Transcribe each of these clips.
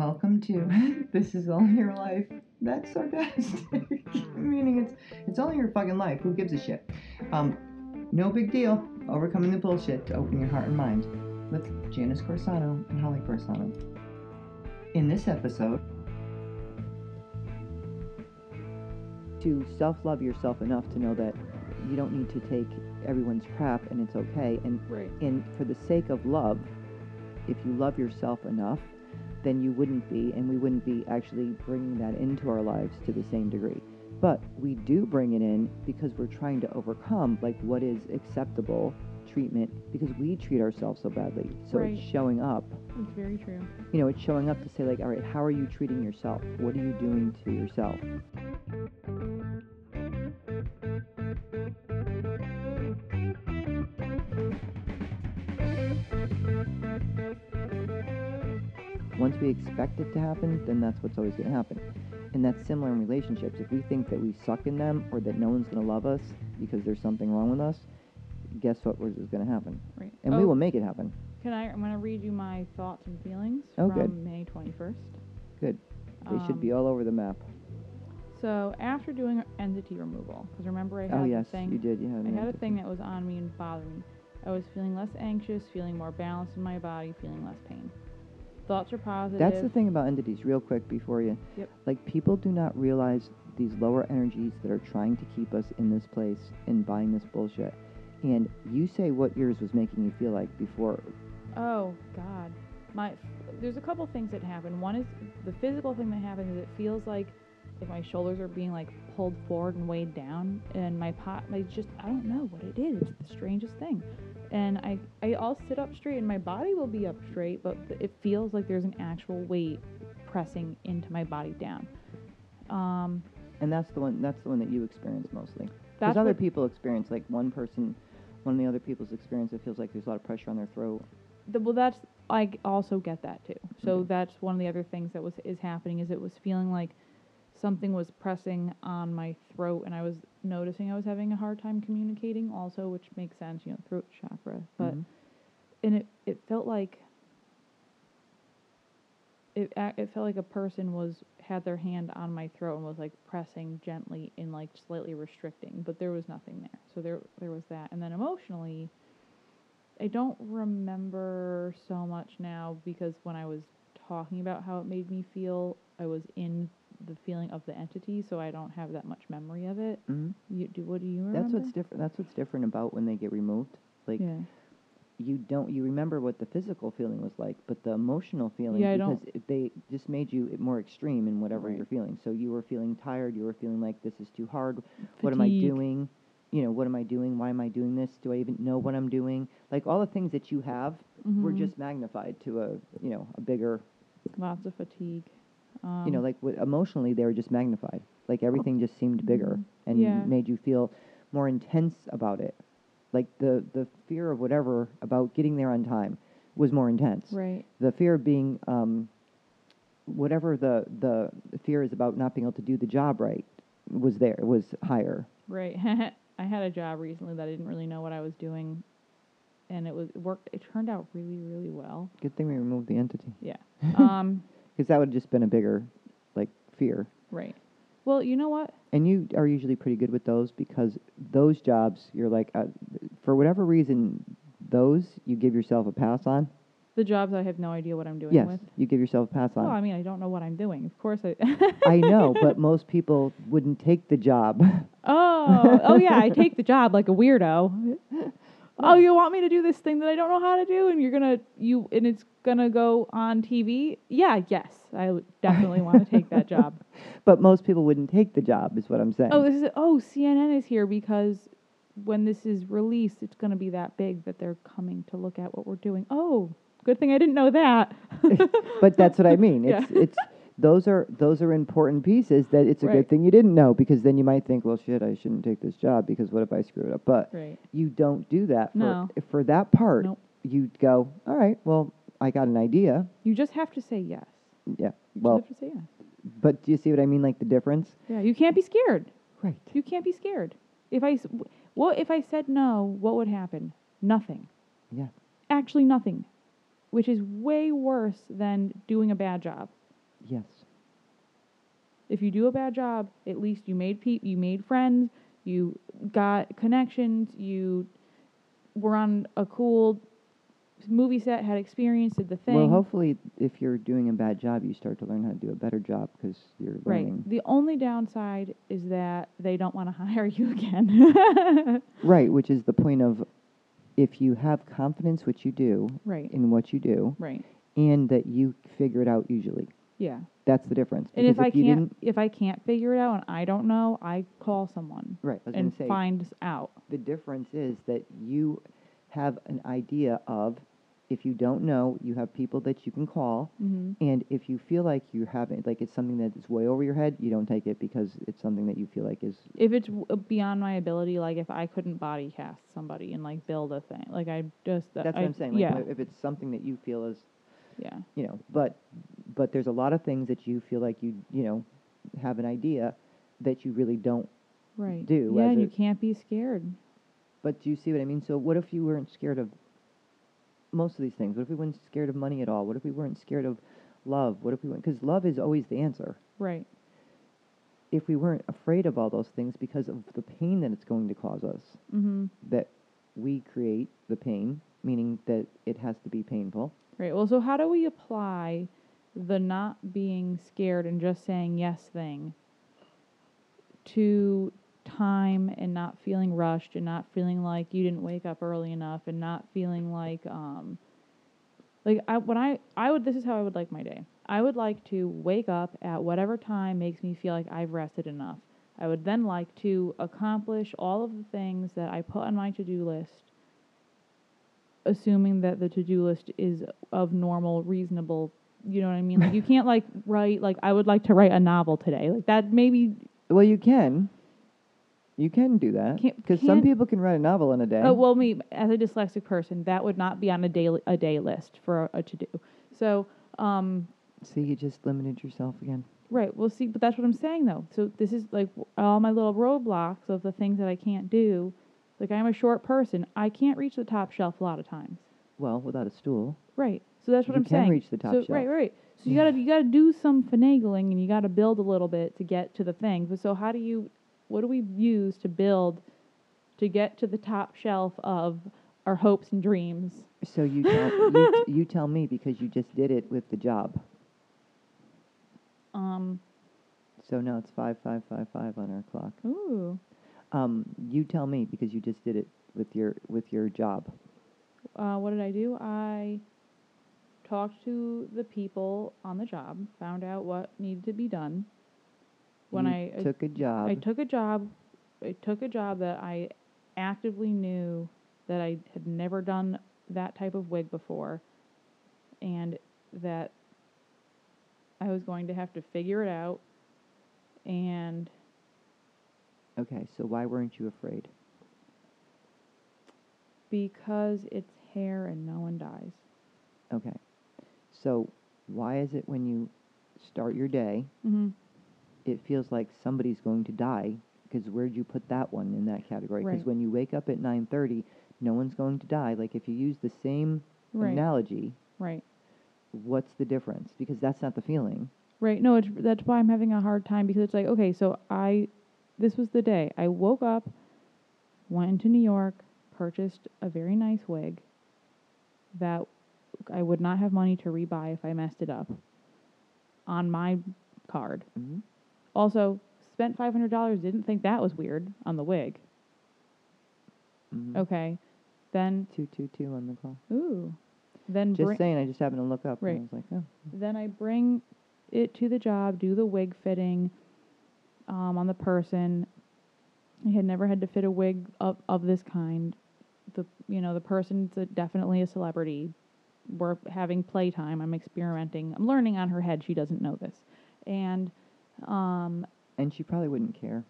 Welcome to This Is All Your Life. That's sarcastic. Meaning it's it's only your fucking life. Who gives a shit? Um, no big deal. Overcoming the bullshit to open your heart and mind with Janice Corsano and Holly Corsano. In this episode, to self love yourself enough to know that you don't need to take everyone's crap and it's okay. And Right. and for the sake of love, if you love yourself enough, then you wouldn't be, and we wouldn't be actually bringing that into our lives to the same degree. But we do bring it in because we're trying to overcome like what is acceptable treatment because we treat ourselves so badly. So Right. it's showing up. It's very true. You know, it's showing up to say like, all right, how are you treating yourself? What are you doing to yourself? We expect it to happen, then that's what's always going to happen. And that's similar in relationships. If we think that we suck in them or that no one's going to love us because there's something wrong with us, guess what was is going to happen? Right. And we Oh, will make it happen. Can I? I'm going to read you my thoughts and feelings Oh, from good. May 21st. Good. They should be Um, all over the map. So after doing entity removal, because remember I had Oh yes, thing. you did. You had. I had a thing that was on me and bothered me. I was feeling less anxious, feeling more balanced in my body, feeling less pain. Thoughts are positive. That's the thing about entities, real quick before you. Yep. Like people do not realize these lower energies that are trying to keep us in this place and buying this bullshit. And you say what yours was making you feel like before. Oh God, my there's a couple things that happen. One is the physical thing that happens is it feels like if my shoulders are being like pulled forward and weighed down, and my pot, my just I don't know what it is. It's the strangest thing. And I, I I'll sit up straight and my body will be up straight, but it feels like there's an actual weight pressing into my body down. Um, And that's the one. That's the one that you experience mostly. Because other people experience like one person, one of the other people's experience. It feels like there's a lot of pressure on their throat. The, well, that's i also get that too. So Okay. that's one of the other things that was is happening is it was feeling like something was pressing on my throat, and I was noticing I was having a hard time communicating. Also, which makes sense, you know, throat chakra. But Mhm. and it it felt like it it felt like a person was had their hand on my throat and was like pressing gently and like slightly restricting, but there was nothing there. So there there was that, and then emotionally. I don't remember so much now because when I was talking about how it made me feel, I was in the feeling of the entity, so I don't have that much memory of it. Mhm. You do what do you remember? That's what's different. That's what's different about when they get removed. Like yeah. you don't you remember what the physical feeling was like, but the emotional feeling Yeah, because they just made you more extreme in whatever Right. you're feeling. So you were feeling tired, you were feeling like this is too hard. What am I doing? You know, what am I doing? Why am I doing this? Do I even know what I'm doing? Like all the things that you have were Mhm. just magnified to a, you know, a bigger, lots of fatigue. Um, you know, like w- emotionally they were just magnified. Like everything just seemed bigger Mhm. and Yeah. made you feel more intense about it. Like the the fear of whatever about getting there on time was more intense. right. the fear of being um, whatever the the fear is about not being able to do the job right was there was higher Right. I had a job recently that I didn't really know what I was doing, and it was it worked. It turned out really, really well. good thing we removed the entity Yeah. um. Because that would have just been a bigger like fear Right. Well, you know what? and you are usually pretty good with those because those jobs you're like uh, for whatever reason those you give yourself a pass on The jobs I have no idea what I'm doing yes with. you give yourself a pass on Well, I mean, I don't know what I'm doing. Of course, I. i know but most people wouldn't take the job oh, oh yeah, I take the job like a weirdo. Oh, hmm. you want me to do this thing that I don't know how to do, and you're gonna you and it's gonna go on TV? Yeah, yes, I definitely want to take that job. but most people wouldn't take the job is what i'm saying Oh, this is oh CNN is here because when this is released, it's gonna be that big that they're coming to look at what we're doing. Oh, good thing I didn't know that. but that's what I mean. Yeah. It's it's those are those are important pieces that it's a Right. good thing you didn't know because then you might think, well, shit, I shouldn't take this job because what if I screw it up? But right. you don't do that for No. for that part. Nope. You go, all right, well, I got an idea. You just have to say yes. Yeah. You Well, just have to say yes. but do you see what I mean? Like the difference? Yeah, you can't be scared. Right. You can't be scared. If I, s- w- what if I said no? What would happen? Nothing. Yeah. Actually, nothing, which is way worse than doing a bad job. Yes. If you do a bad job, at least you made pe- you made friends, you got connections, you were on a cool movie set, had experience, did the thing. Well, hopefully, if you're doing a bad job, you start to learn how to do a better job because you're Right. The only downside is that they don't want to hire you again. Right, which is the point of if you have confidence, which you do, right. in what you do, Right. and that you figure it out usually. Yeah. That's the difference. And if I you can't didn't, if I can't figure it out and I don't know, I call someone right, I was and say find out. the difference is that you have an idea of if you don't know, you have people that you can call, hmm and if you feel like you're having like it's something that is way over your head, you don't take it because it's something that you feel like is If it's w- beyond my ability, like if I couldn't body cast somebody and like build a thing, like I just that's I, what I'm saying. Like yeah, if it's something that you feel is yeah, you know but but there's a lot of things that you feel like you you know have an idea that you really don't right. do Yeah, and you can't be scared. but do you see what i mean so what if you weren't scared of most of these things what if we weren't scared of money at all what if we weren't scared of love what if we weren't because love is always the answer Right. if we weren't afraid of all those things because of the pain that it's going to cause us Mm-hmm. that we create the pain meaning that it has to be painful Right. Well, so how do we apply the not being scared and just saying yes thing to time and not feeling rushed and not feeling like you didn't wake up early enough and not feeling like um like I when I I would this is how I would like my day. I would like to wake up at whatever time makes me feel like I've rested enough. I would then like to accomplish all of the things that I put on my to-do list assuming that the to-do list is of normal reasonable you know what i mean? Like you can't like write like i would like to write a novel today. Like that maybe well you can. You can do that. Can't- because some can't- people can write a novel in a day. Oh well me as a dyslexic person that would not be on a daily a day list for a, a to-do. So um see you just limited yourself again. Right. Well see but that's what i'm saying though. So this is like all my little roadblocks of the things that i can't do like i'm a short person i can't reach the top shelf a lot of times well without a stool Right. So that's what You I'm saying. can saying. reach the top so, shelf. Right, right. So you gotta you gotta do some finagling and you gotta build a little bit to get to the thing. But so how do you what do we use to build to get to the top shelf of our hopes and dreams? So you tell you, t- you tell me because you just did it with the job. Um So now it's five five five five on our clock. ooh. Um, you tell me because you just did it with your with your job. Uh, what did I do? I talked to the people on the job, found out what needed to be done. When You I I took a job. I took a job. I took a job that I actively knew that I had never done that type of wig before, and that I was going to have to figure it out. And okay, so why weren't you afraid? because it's hair and no one dies. Okay, so why is it when you start your day, Mm-hmm. it feels like somebody's going to die? Because where'd you put that one in that category? Because Right. when you wake up at nine thirty, no one's going to die. Like if you use the same Right. analogy, Right. what's the difference? Because that's not the feeling. Right. No, it's, that's why I'm having a hard time because it's like, okay, so I, this was the day I woke up, went into New York, purchased a very nice wig that I would not have money to rebuy if I messed it up on my card. hmm Also, spent $500, didn't think that was weird on the wig. hmm Okay. Then, Two two two on the call. ooh. Then Just bring, saying, I just happened to look up. Right. And I was like, oh, Then I bring it to the job, do the wig fitting um, on the person. I had never had to fit a wig of, of this kind. The you know the person's a, definitely a celebrity. We're having playtime. I'm experimenting. I'm learning on her head. She doesn't know this, and um, and she probably wouldn't care.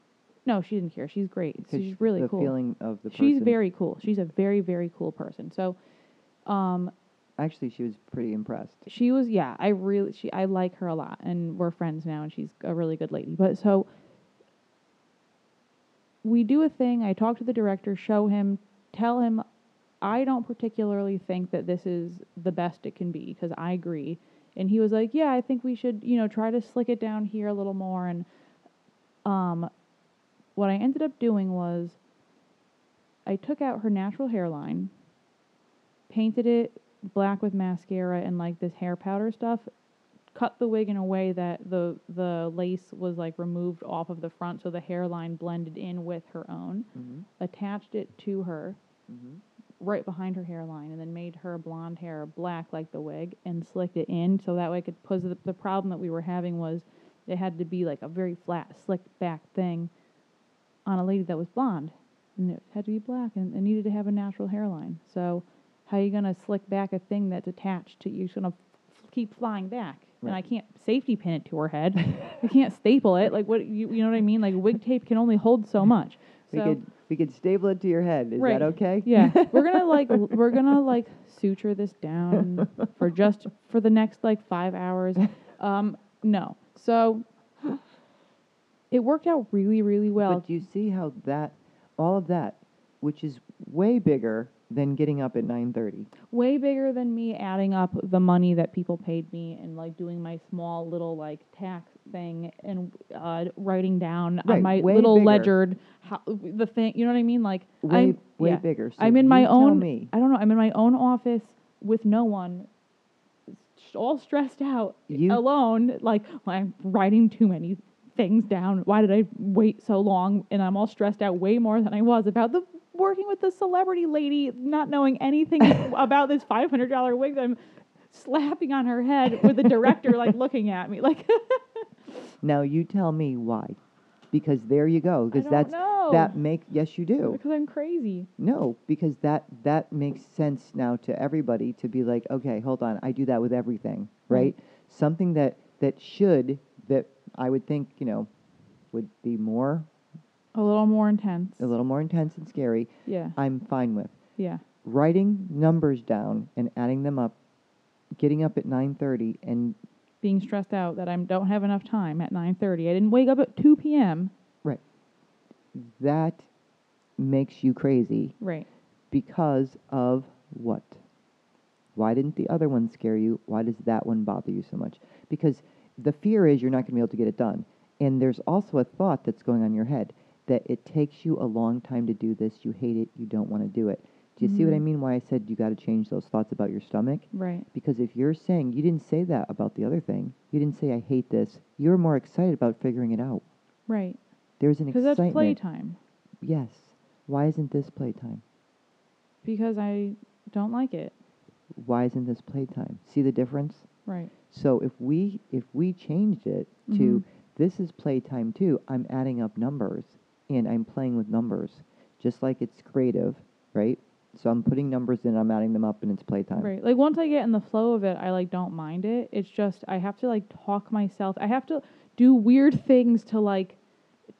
no, she didn't care. She's great. She's really the cool. feeling of the person. She's very cool. She's a very very cool person. So, um, Actually, she was pretty impressed. she was yeah i really she i like her a lot and we're friends now and she's a really good lady but so we do a thing i talk to the director show him tell him i don't particularly think that this is the best it can be because i agree and he was like, "Yeah, I think we should, you know, try to slick it down here a little more." And um, what I ended up doing was, I took out her natural hairline, painted it black with mascara and like this hair powder stuff, cut the wig in a way that the the lace was like removed off of the front, so the hairline blended in with her own. Mhm. Attached it to her Mhm. right behind her hairline and then made her blonde hair black like the wig and slicked it in so that way I could pose the, the problem that we were having was it had to be like a very flat slicked back thing on a lady that was blonde and it had to be black and it needed to have a natural hairline so how are you gonna slick back a thing that's attached to you're gonna f- keep flying back and I can't safety pin it to her head I can't staple it like what you, you know what I mean like wig tape can only hold so much We so could we could staple it to your head. Is Right. that okay? yeah, we're gonna like l- we're gonna like suture this down for just for the next like five hours. Um, no, so it worked out really really well. But do you see how that all of that, which is way bigger than getting up at nine thirty. Way bigger than me adding up the money that people paid me and like doing my small little like tax thing and uh, writing down Right, on my little bigger. ledger how, the thing. You know what I mean? Like Way I'm way yeah. bigger. So I'm in my own. me. I don't know. I'm in my own office with no one, all stressed out, You- alone. Like I'm writing too many things down. Why did I wait so long? And I'm all stressed out way more than I was about the working with the celebrity lady, not knowing anything about this $500 wig that I'm slapping on her head with the director like looking at me like Now you tell me why. Because there you go. Because that's know. that make yes you do. because I'm crazy. No, because that that makes sense now to everybody to be like, okay, hold on, I do that with everything, mm-hmm. right? Something that that should that I would think you know would be more A little more intense. a little more intense and scary. Yeah. I'm fine with Yeah. writing numbers down and adding them up, getting up at nine thirty, and being stressed out that I don't have enough time at 9:30. I didn't wake up at 2 p.m. Right. That makes you crazy Right. because of what? Why didn't the other one scare you? Why does that one bother you so much? Because the fear is you're not going to be able to get it done. And there's also a thought that's going on in your head that it takes you a long time to do this. You hate it. You don't want to do it. Do you see what I Mhm. mean? Why I said you got to change those thoughts about your stomach? Right. Because if you're saying you didn't say that about the other thing, you didn't say I hate this. You're more excited about figuring it out. Right. There's an Because that's playtime. Yes. Why isn't this playtime? Because I don't like it. Why isn't this playtime? See the difference? Right. So if we if we changed it to Mhm. this is playtime too, I'm adding up numbers and I'm playing with numbers, just like it's creative, right? So I'm putting numbers in, I'm adding them up, and it's playtime. Right. Like once I get in the flow of it, I like don't mind it. It's just I have to like talk myself. I have to do weird things to like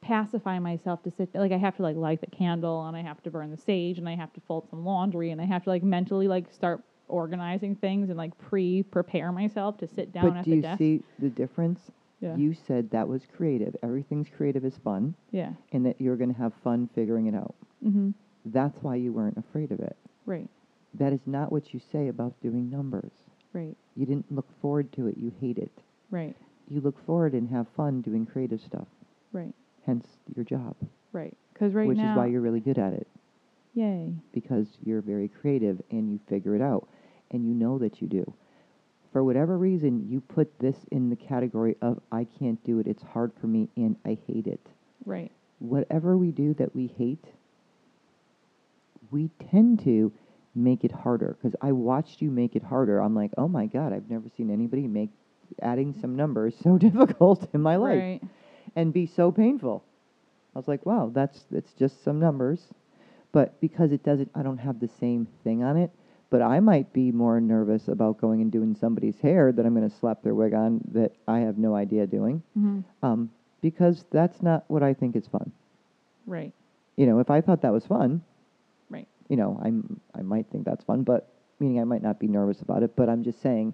pacify myself to sit like I have to like light the candle and I have to burn the sage and I have to fold some laundry and I have to like mentally like start organizing things and like pre prepare myself to sit down But at do the you see the difference? Yeah. You said that was creative. Everything's creative is fun, yeah. and that you're going to have fun figuring it out. Mhm. That's why you weren't afraid of it. Right. That is not what you say about doing numbers. Right. You didn't look forward to it. You hate it. Right. You look forward and have fun doing creative stuff. Right. Hence your job, Right. Because right which now, is why you're really good at it yay. because you're very creative and you figure it out and you know that you do. For whatever reason, you put this in the category of I can't do it. It's hard for me and I hate it. Right. Whatever we do that we hate, we tend to make it harder because I watched you make it harder. I'm like, oh my God, I've never seen anybody make adding some numbers so difficult in my life Right. and be so painful. I was like, wow, that's it's just some numbers. But because it doesn't I don't have the same thing on it, but I might be more nervous about going and doing somebody's hair that I'm going to slap their wig on that I have no idea doing. Mhm. Um, because that's not what I think is fun. Right. You know, if I thought that was fun, Right. you know, I'm I might think that's fun, but meaning I might not be nervous about it, but I'm just saying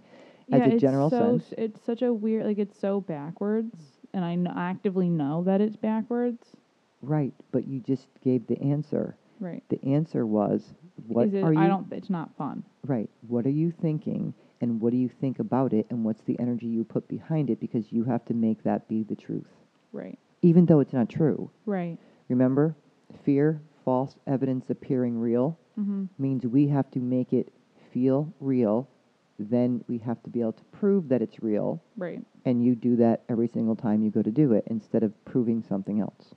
as yeah, a general so, sense, It's such a weird, like it's so backwards, and I actively know that it's backwards. right, but you just gave the answer. Right. The answer was what Is it, are you I don't. It's not fun. Right. What are you thinking? and what do you think about it and what's the energy you put behind it because you have to make that be the truth Right. even though it's not true Right. remember fear false evidence appearing real Mm-hmm. means we have to make it feel real then we have to be able to prove that it's real Right. and you do that every single time you go to do it instead of proving something else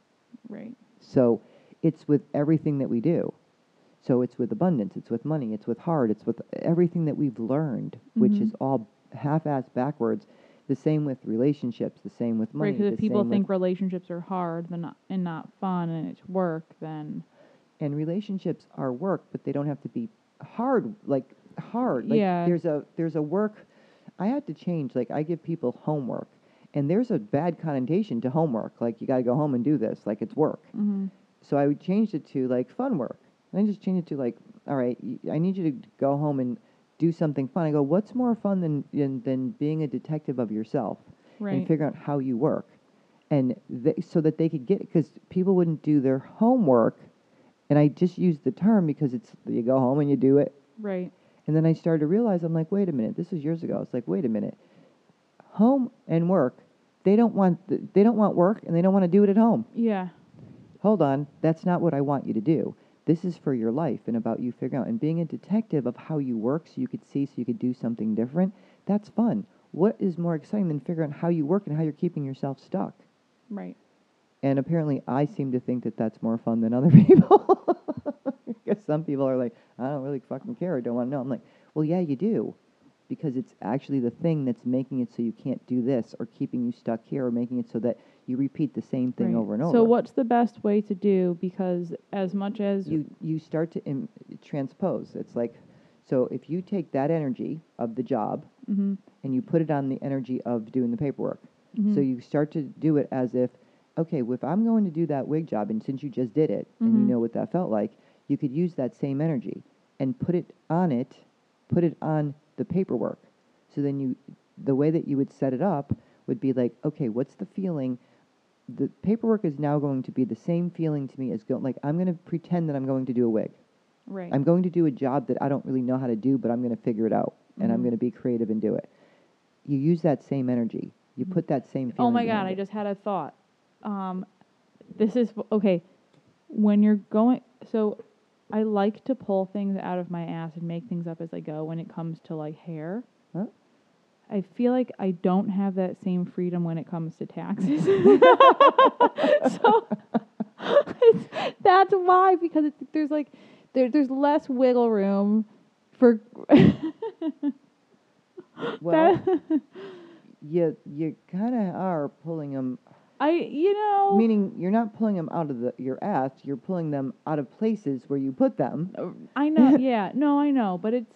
Right. so it's with everything that we do. So it's with abundance, it's with money, it's with heart, it's with everything that we've learned, which Mhm. is all half-assed backwards. The same with relationships, the same with money. Right. Because if people think relationships are hard then not, and not fun and it's work, then and relationships are work, but they don't have to be hard, like hard. Like Yeah. there's a there's a work. I had to change. Like I give people homework, and there's a bad connotation to homework. Like you got to go home and do this, like it's work. mm-hmm. so I would change it to like fun work. And I just changed it to like, all right, I need you to go home and do something fun. I go, what's more fun than than, than being a detective of yourself right. and figure out how you work, and they, so that they could get because people wouldn't do their homework, and I just used the term because it's you go home and you do it, right. and then I started to realize I'm like, wait a minute, this was years ago. It's like, wait a minute, home and work, they don't want the, they don't want work and they don't want to do it at home Yeah. hold on, that's not what I want you to do. This is for your life and about you figuring out and being a detective of how you work so you could see so you could do something different. That's fun. What is more exciting than figuring out how you work and how you're keeping yourself stuck? Right. And apparently, I seem to think that that's more fun than other people. because some people are like, I don't really fucking care. I don't want to know. I'm like, well, yeah, you do. Because it's actually the thing that's making it so you can't do this or keeping you stuck here or making it so that you repeat the same thing right. over and over. So what's the best way to do? Because as much as you you start to Im- transpose. It's like, so if you take that energy of the job mm-hmm. and you put it on the energy of doing the paperwork, Mhm. so you start to do it as if, okay, well, if I'm going to do that wig job, and since you just did it and you Mhm. know what that felt like, you could use that same energy and put it on it, put it on the paperwork. So then you, the way that you would set it up would be like, okay, what's the feeling? The paperwork is now going to be the same feeling to me as going like I'm going to pretend that I'm going to do a wig. right. I'm going to do a job that I don't really know how to do, but I'm going to figure it out and I'm Mhm. going to be creative and do it. You use that same energy. You put that same feeling. oh my god, behind I just had a thought. Um, this is okay. When you're going, so I like to pull things out of my ass and make things up as I go. When it comes to like hair? I feel like I don't have that same freedom when it comes to taxes. so it's, that's why because it's, there's like there, there's less wiggle room for Well, you you kind of are pulling them. I you know Meaning you're not pulling them out of the, your ass. You're pulling them out of places where you put them. Uh, I know yeah no I know but it's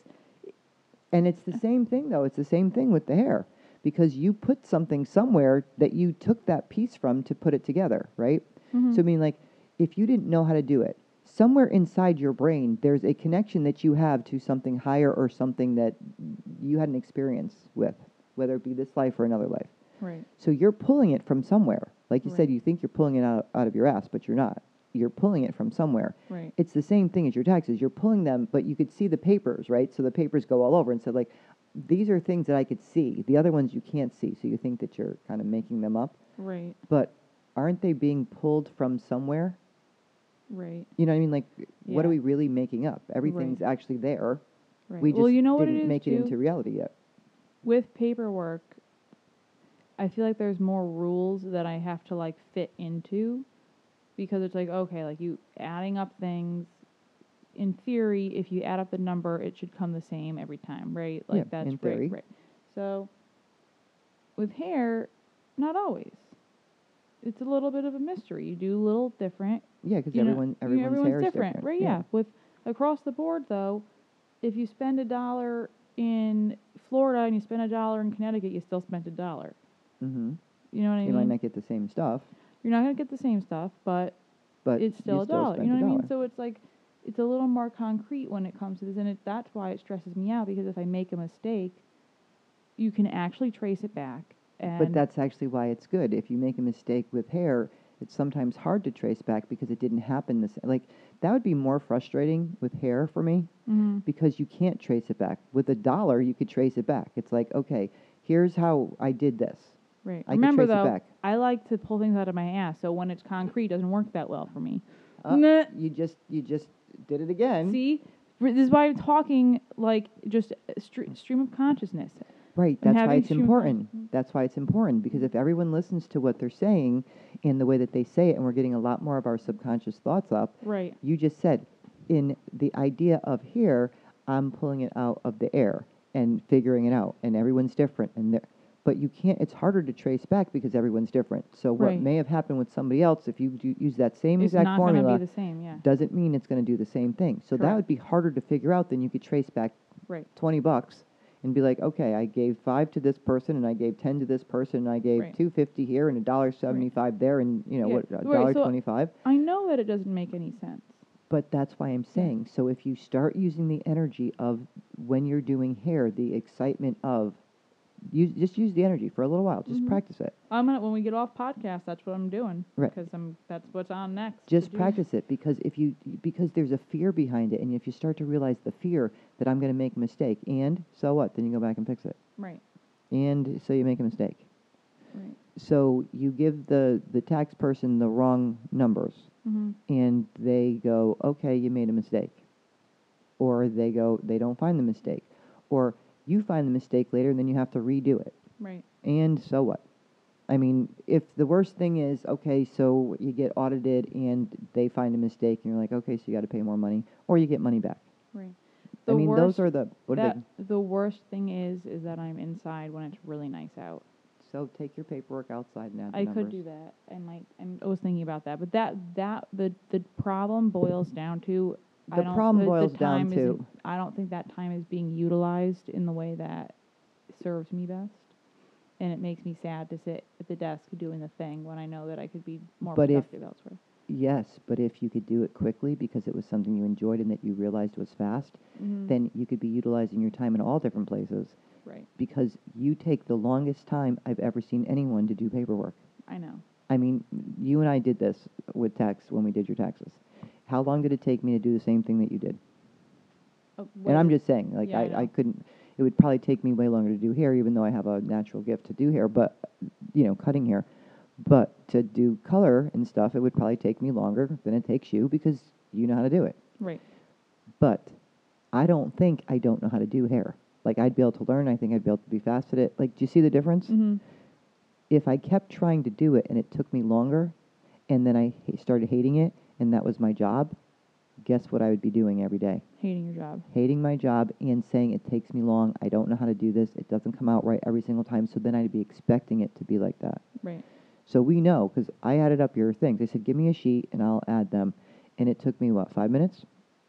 And it's the same thing though. It's the same thing with the hair because you put something somewhere that you took that piece from to put it together, right? mhm. So I mean, like, if you didn't know how to do it, somewhere inside your brain, there's a connection that you have to something higher or something that you had an experience with, whether it be this life or another life. right So you're pulling it from somewhere. Like you Right. said, you think you're pulling it out, out of your ass, but you're not. You're pulling it from somewhere. right It's the same thing as your taxes. You're pulling them, but you could see the papers, right? So the papers go all over and said, like, these are things that I could see. The other ones you can't see, so you think that you're kind of making them up. right But aren't they being pulled from somewhere? right You know what I mean? Like, what are we really making up? Everything's actually there. right We just well you know what didn't it is make it into reality yet. with paperwork, I feel like there's more rules that I have to like fit into because it's like okay, like you adding up things. In theory, if you add up the number, it should come the same every time, right? Like Yeah, that's in theory. right, right. So with hair, not always. It's a little bit of a mystery. You do a little different. Yeah, because everyone, know, everyone's, everyone's hair is different, right? Yeah. With across the board though, if you spend a dollar in Florida and you spend a dollar in Connecticut, you still spent a dollar. Mm-hmm. You know what I You mean? You might not get the same stuff, You're not gonna get the same stuff, but, but it's still a dollar. You know what I mean? So it's like it's a little more concrete when it comes to this, and it, that's why it stresses me out because if I make a mistake, you can actually trace it back. And But that's actually why it's good. If you make a mistake with hair, it's sometimes hard to trace back because it didn't happen this like that would be more frustrating with hair for me Mm-hmm. because you can't trace it back. With a dollar, you could trace it back. It's like, okay, here's how I did this. Right. I can Remember trace it though, back. I like to pull things out of my ass, so when it's concrete, it doesn't work that well for me. Uh. You just you just did it again. See, R- this is why I'm talking like just a stre- stream of consciousness. Right. I'm That's why having it's stream of important. That's why it's important because if everyone listens to what they're saying and the way that they say it, and we're getting a lot more of our subconscious thoughts up. Right. You just said, in the idea of here, I'm pulling it out of the air and figuring it out, and everyone's different, and there. But you can't. It's harder to trace back because everyone's different. So what Right. may have happened with somebody else, if you do use that same It's exact formula, gonna be the same. Yeah. doesn't mean it's going to do the same thing. So that would be harder to figure out than you could trace back Right. 20 bucks and be like, okay, I gave five to this person and I gave 10 to this person and I gave Right. 250 here and a dollar 75 there and you know Yeah, what a right, dollar so- 25. I know that it doesn't make any sense. But that's why I'm saying. So if you start using the energy of when you're doing hair, the excitement of use just use the energy for a little while. Just Mhm. practice it. I'm gonna when we get off podcast. That's what I'm doing. Right. Because I'm that's what's on next. Just practice it because if you because there's a fear behind it and if you start to realize the fear that I'm going to make a mistake and so what? Then you go back and fix it. Right. And so you make a mistake. Right. so you give the the tax person the wrong numbers Mm-hmm. and they go okay you made a mistake or they go they don't find the mistake or you find the mistake later and then you have to redo it Right. and so what i mean if the worst thing is okay so you get audited and they find a mistake and you're like okay so you got to pay more money or you get money back Right. i The mean worst, those are the that, the worst thing is is that I'm inside when it's really nice out. so take your paperwork outside now. I numbers. could do that. and like, I'm, I was thinking about that, but that that the the problem boils down to I The don't, problem the, boils the down time isn't- to- I don't think that time is being utilized in the way that serves me best, and it makes me sad to sit at the desk doing the thing when I know that I could be more But if- productive elsewhere. Yes, but if you could do it quickly because it was something you enjoyed and that you realized was fast, Mhm. then you could be utilizing your time in all different places right, because you take the longest time I've ever seen anyone to do paperwork. I know. I mean, you and I did this with tax when we did your taxes. How long did it take me to do the same thing that you did? Uh, and I'm just saying, like, Yeah, I I, I couldn't, it would probably take me way longer to do hair, even though I have a natural gift to do hair, but, you know, cutting hair. But to do color and stuff, it would probably take me longer than it takes you because you know how to do it. right, But I don't think I don't know how to do hair. Like, I'd be able to learn. I think I'd be able to be fast at it. Like, do you see the difference? hmm If I kept trying to do it and it took me longer, and then I ha- started hating it, and that was my job, guess what I would be doing every day? hating your job. hating my job and saying it takes me long, I don't know how to do this, it doesn't come out right every single time, so then I'd be expecting it to be like that. Right, So we know, because I added up your things. I said, give me a sheet and I'll add them. And it took me, what, five minutes?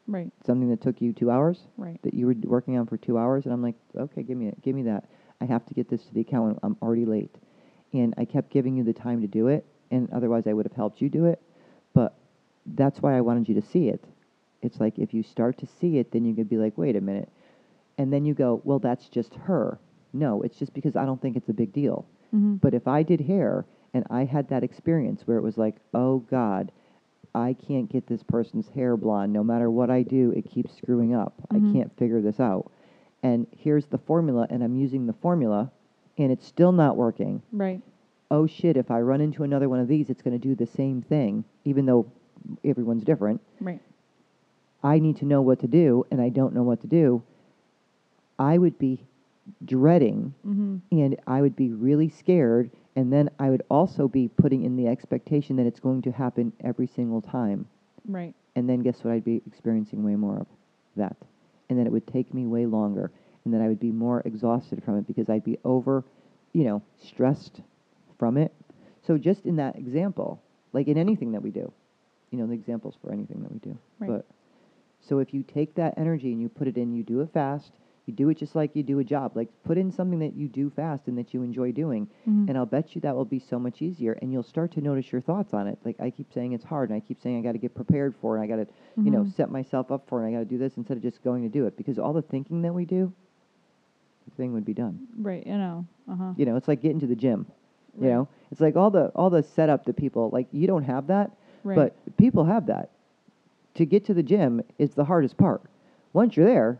right, Something that took you two hours? right, That you were working on for two hours? And I'm like, okay, give me it, give me that. I have to get this to the accountant. I'm already late. And I kept giving you the time to do it, and otherwise I would have helped you do it. That's why I wanted you to see it. It's like if you start to see it, then you could be like, wait a minute. And then you go, well, that's just her. No, it's just because I don't think it's a big deal. hmm But if I did hair and I had that experience where it was like, oh God, I can't get this person's hair blonde. No matter what I do, it keeps screwing up. Mhm. I can't figure this out. And here's the formula, and I'm using the formula, and it's still not working. right, Oh shit, if I run into another one of these, it's going to do the same thing, even though everyone's different. right, I need to know what to do, and I don't know what to do. I would be dreading hmm and I would be really scared, and then I would also be putting in the expectation that it's going to happen every single time. right, And then guess what? I'd be experiencing way more of that. And then it would take me way longer, and then I would be more exhausted from it because I'd be over, you know, stressed from it. So just in that example, like in anything that we do, you know, the examples for anything that we do. Right. But so if you take that energy and you put it in, you do it fast. You do it just like you do a job. Like put in something that you do fast and that you enjoy doing, Mhm. and I'll bet you that will be so much easier. And you'll start to notice your thoughts on it. Like I keep saying it's hard, and I keep saying I got to get prepared for it. And I got to, you know, Mhm. set myself up for it. And I got to do this instead of just going to do it because all the thinking that we do, the thing would be done. right. You know, uh huh. You know, it's like getting to the gym. You know, it's It's like all the all the setup that people like. You don't have that, Right. but people have that. To get to the gym is the hardest part. Once you're there,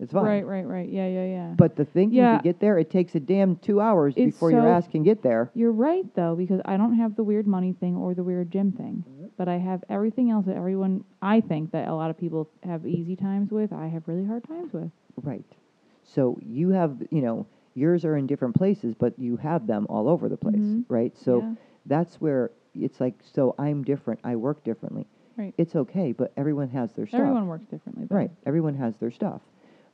it's fine. Right, right, right. Yeah, yeah, yeah. But the thinking Yeah. to get there, it takes a damn two hours It's before your ass can get there. You're right though, because I don't have the weird money thing or the weird gym thing, Mm-hmm. but I have everything else that everyone I think that a lot of people have easy times with. I have really hard times with. Right. So you have, you know, yours are in different places, but you have them all over the place, Mhm. right? So Yeah. that's where it's like, so I'm different. I work differently. Right. It's okay, but everyone has their stuff. Everyone works differently. though. Right. Everyone has their stuff.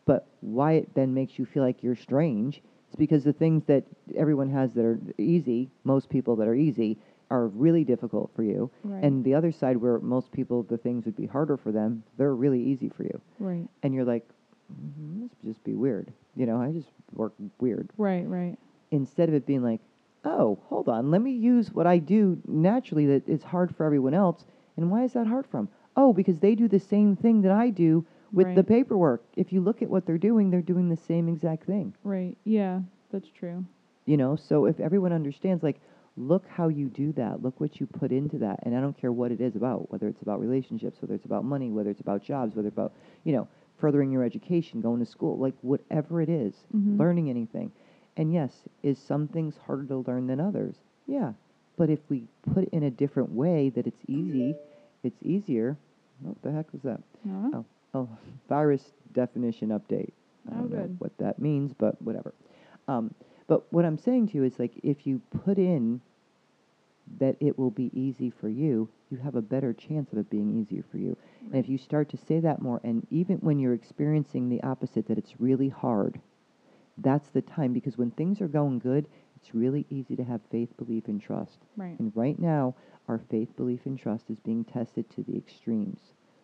But why it then makes you feel like you're strange It's because the things that everyone has that are easy, most people that are easy, are really difficult for you. Right. And the other side where most people the things would be harder for them, they're really easy for you. Right. And you're like, "Mm, must just be weird. You know, I just work weird. Right. Right. Instead of it being like, oh, hold on, let me use what I do naturally that is hard for everyone else. And why is that hard for them? Oh, because they do the same thing that I do with the paperwork. If you look at what they're doing, they're doing the same exact thing. Right. Yeah, that's true. You know, so if everyone understands, like, look how you do that, look what you put into that, and I don't care what it is about, whether it's about relationships, whether it's about money, whether it's about jobs, whether it's about, you know, furthering your education, going to school, like whatever it is, Mhm. learning anything. And yes, is some things harder to learn than others? Yeah. But if we put it in a different way that it's easy, it's easier. What the heck was that? Uh-huh. Oh, oh, virus definition update. I Oh, don't know good. what that means, but whatever. Um, but what I'm saying to you is like if you put in that it will be easy for you, you have a better chance of it being easier for you. And if you start to say that more, and even when you're experiencing the opposite, that it's really hard, that's the time because when things are going good, it's really easy to have faith, belief, and trust. Right. And right now, our faith, belief, and trust is being tested to the extremes.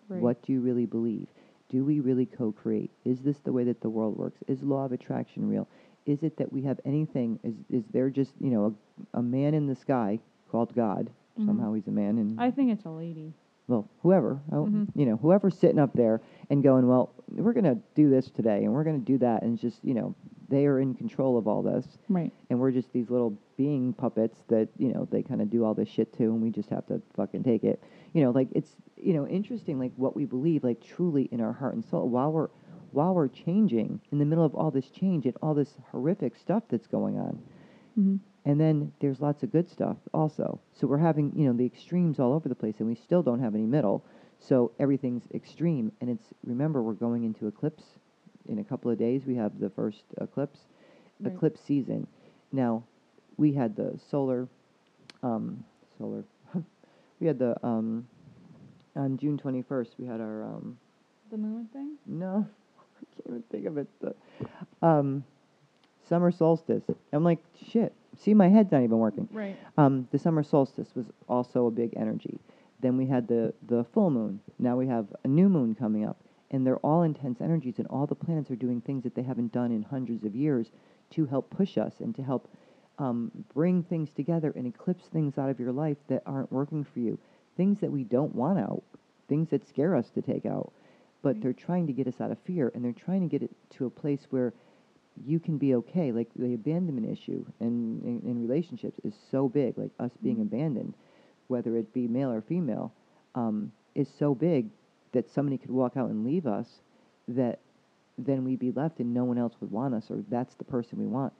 Right. What do you really believe? Do we really co create? Is this the way that the world works? Is law of attraction real? Is it that we have anything? Is, is there just, you know, a, a man in the sky called God? Mhm. Somehow he's a man. And, I think it's a lady. Well, whoever, oh, Mhm. you know, whoever's sitting up there and going, well, we're going to do this today and we're going to do that. And just, you know, they are in control of all this Right. and we're just these little being puppets that you know they kind of do all this shit too and we just have to fucking take it you know like it's you know interesting like what we believe like truly in our heart and soul while we're while we're changing in the middle of all this change and all this horrific stuff that's going on hmm and then there's lots of good stuff also. So we're having you know the extremes all over the place and we still don't have any middle. So everything's extreme. And it's remember we're going into eclipse. In a couple of days we have the first eclipse Right. eclipse season. Now we had the solar um solar we had the um on june 21st we had our um The moon thing. no i can't even think of it. The um summer solstice i'm like shit see my head's not even working Right. um, the summer solstice was also a big energy. Then we had the, the full moon. Now we have a new moon coming up. And they're all intense energies, and all the planets are doing things that they haven't done in hundreds of years to help push us and to help um, bring things together and eclipse things out of your life that aren't working for you. Things that we don't want out, things that scare us to take out. But Right. they're trying to get us out of fear, and they're trying to get it to a place where you can be okay. Like the abandonment issue in, in, in relationships is so big, like us being Mhm. abandoned, whether it be male or female, um, is so big that somebody could walk out and leave us that then we'd be left and no one else would want us or that's the person we want.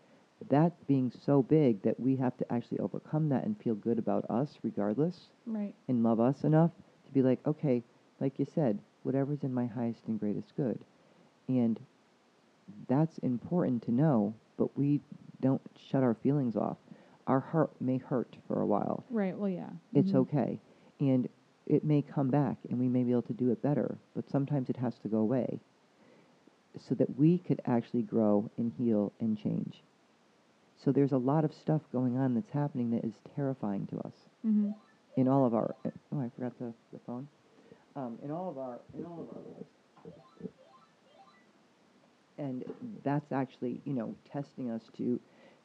That being so big that we have to actually overcome that and feel good about us regardless Right. and love us enough to be like, okay, like you said, whatever's in my highest and greatest good. And that's important to know, but we don't shut our feelings off. Our heart may hurt for a while. Right. Well, yeah. It's Mhm. okay. And it may come back and we may be able to do it better, but sometimes it has to go away so that we could actually grow and heal and change. So there's a lot of stuff going on that's happening that is terrifying to us Mhm. in all of our oh I forgot the, the phone um, in all of our in all of our lives and that's actually you know testing us to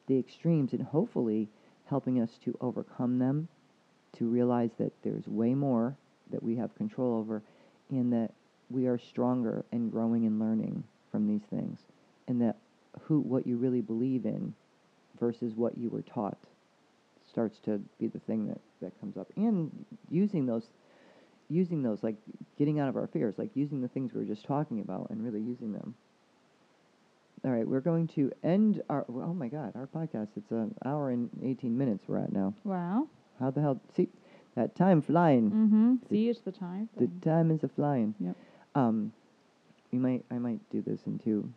the extremes and hopefully helping us to overcome them to realize that there's way more that we have control over and that we are stronger and growing and learning from these things. And that who what you really believe in versus what you were taught starts to be the thing that that comes up. And using those using those like getting out of our fears like using the things we were just talking about and really using them all right we're going to end our oh my god our podcast it's an hour and 18 minutes we're at now Wow. how the hell see that time flying Mm-hmm. See, it's the time. the time is a flying Yep. um we might i might do this in two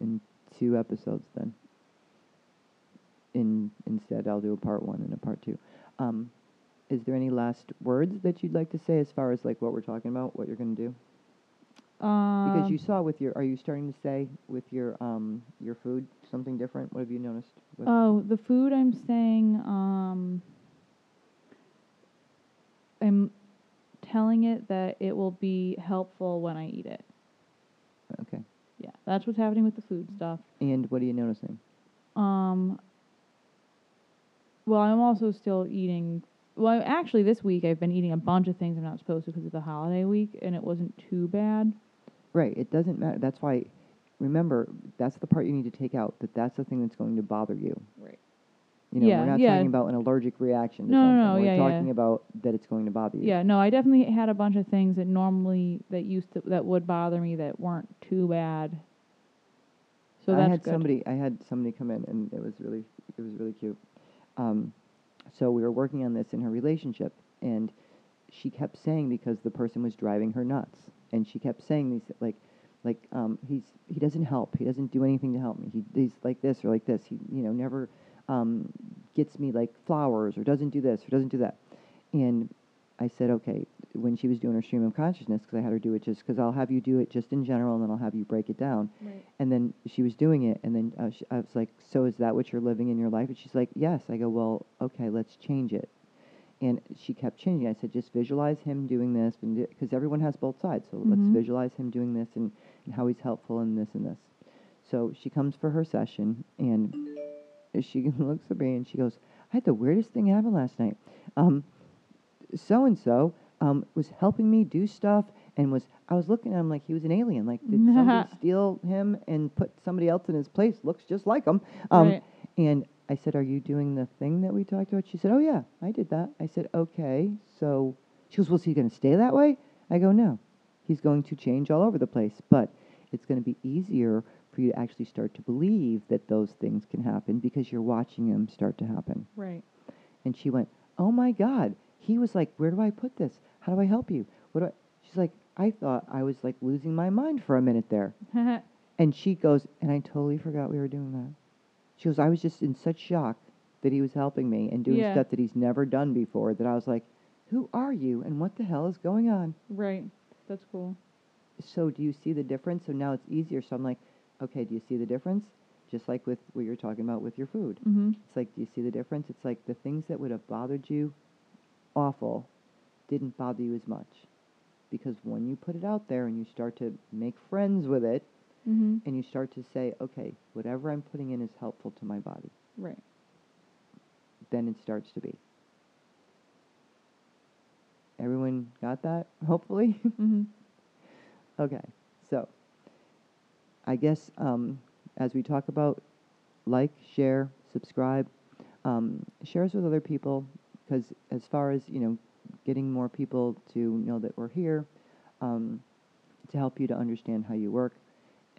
in two episodes then in instead i'll do a part one and a part two um is there any last words that you'd like to say as far as like what we're talking about what you're going to do Um, because you saw with your are you starting to say with your um your food something different what have you noticed Oh, the food I'm saying, um, I'm telling it that it will be helpful when I eat it. okay Yeah, that's what's happening with the food stuff. and what are you noticing Um, well, I'm also still eating. Well, actually, this week I've been eating a bunch of things I'm not supposed to because of the holiday week, and it wasn't too bad. Right. It doesn't matter. That's why, remember, that's the part you need to take out. That that's the thing that's going to bother you. Right. You know, Yeah, we're not yeah. talking about an allergic reaction to No, no, something. no, we're yeah, talking yeah. about that it's going to bother you. Yeah, no, I definitely had a bunch of things that normally that used to that would bother me that weren't too bad. So I had good. somebody. I had somebody come in, and it was really, it was really cute. Um, so we were working on this in her relationship, and she kept saying because the person was driving her nuts, and she kept saying these like, like um, he's he doesn't help. He doesn't do anything to help me. He he's like this or like this. He you know never um, gets me like flowers or doesn't do this or doesn't do that. And I said, okay, when she was doing her stream of consciousness, because I had her do it just because I'll have you do it just in general, and then I'll have you break it down. Right. And then she was doing it, and then uh, sh I was like, "So is that what you're living in your life?" And she's like, "Yes." I go, "Well, okay, let's change it." And she kept changing. I said, "Just visualize him doing this, because everyone has both sides. So let's Mhm. visualize him doing this and, and how he's helpful in this and this." So she comes for her session, and she looks at me and she goes, "I had the weirdest thing happen last night. Um, so and so um was helping me do stuff." And was I was looking at him like he was an alien. Like did somebody steal him and put somebody else in his place? Looks just like him. Um, Right. And I said, "Are you doing the thing that we talked about?" She said, "Oh yeah, I did that." I said, "Okay." So she goes, "Was he going to stay that way?" I go, "No, he's going to change all over the place, but it's going to be easier for you to actually start to believe that those things can happen because you're watching them start to happen." Right. And she went, "Oh my God!" He was like, "Where do I put this? How do I help you? What do I?" She's like, "I thought I was like losing my mind for a minute there." And she goes, and I totally forgot we were doing that. She goes, I was just in such shock that he was helping me and doing Yeah. stuff that he's never done before that I was like, who are you and what the hell is going on? right. That's cool. So do you see the difference? So now it's easier. So I'm like, okay, do you see the difference? Just like with what you're talking about with your food. Mm-hmm. It's like, do you see the difference? It's like the things that would have bothered you awful didn't bother you as much. Because when you put it out there and you start to make friends with it, Mm-hmm. and you start to say, okay, whatever I'm putting in is helpful to my body, Right. then it starts to be. Everyone got that? Hopefully? Mm-hmm. okay, so I guess um, as we talk about like, share, subscribe, um, share us with other people because as far as, you know, getting more people to know that we're here, um, to help you to understand how you work,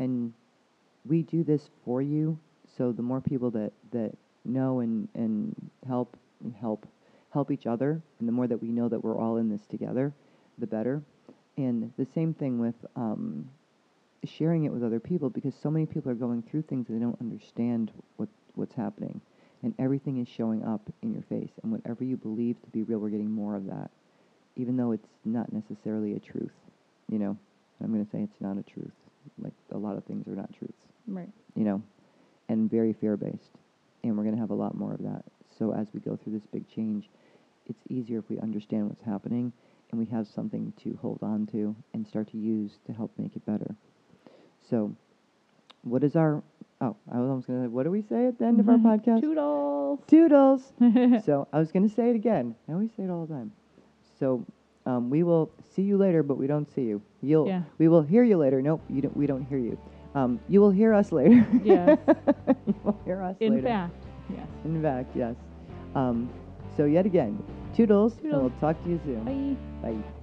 and we do this for you. So the more people that that know and and help and help help each other, and the more that we know that we're all in this together, the better. And the same thing with um, sharing it with other people because so many people are going through things that they don't understand what what's happening, and everything is showing up in your face. And whatever you believe to be real, we're getting more of that, even though it's not necessarily a truth. You know, I'm going to say it's not a truth. Like a lot of things are not truths Right. you know, and very fear based. And we're going to have a lot more of that. So as we go through this big change, it's easier if we understand what's happening and we have something to hold on to and start to use to help make it better. So, what is our? Oh, I was almost going to. Say, what do we say at the end of our mm-hmm. podcast? Toodles. Toodles. so I was going to say it again. I always say it all the time. So um, we will see you later, but we don't see you. You'll. Yeah. We will hear you later. Nope, you don't. We don't hear you. Um, you will hear us later. Yes. you will hear us later. In later. fact, yes. In fact, yes. Um, So yet again, toodles, and Toodles. we'll talk to you soon. Bye. Bye.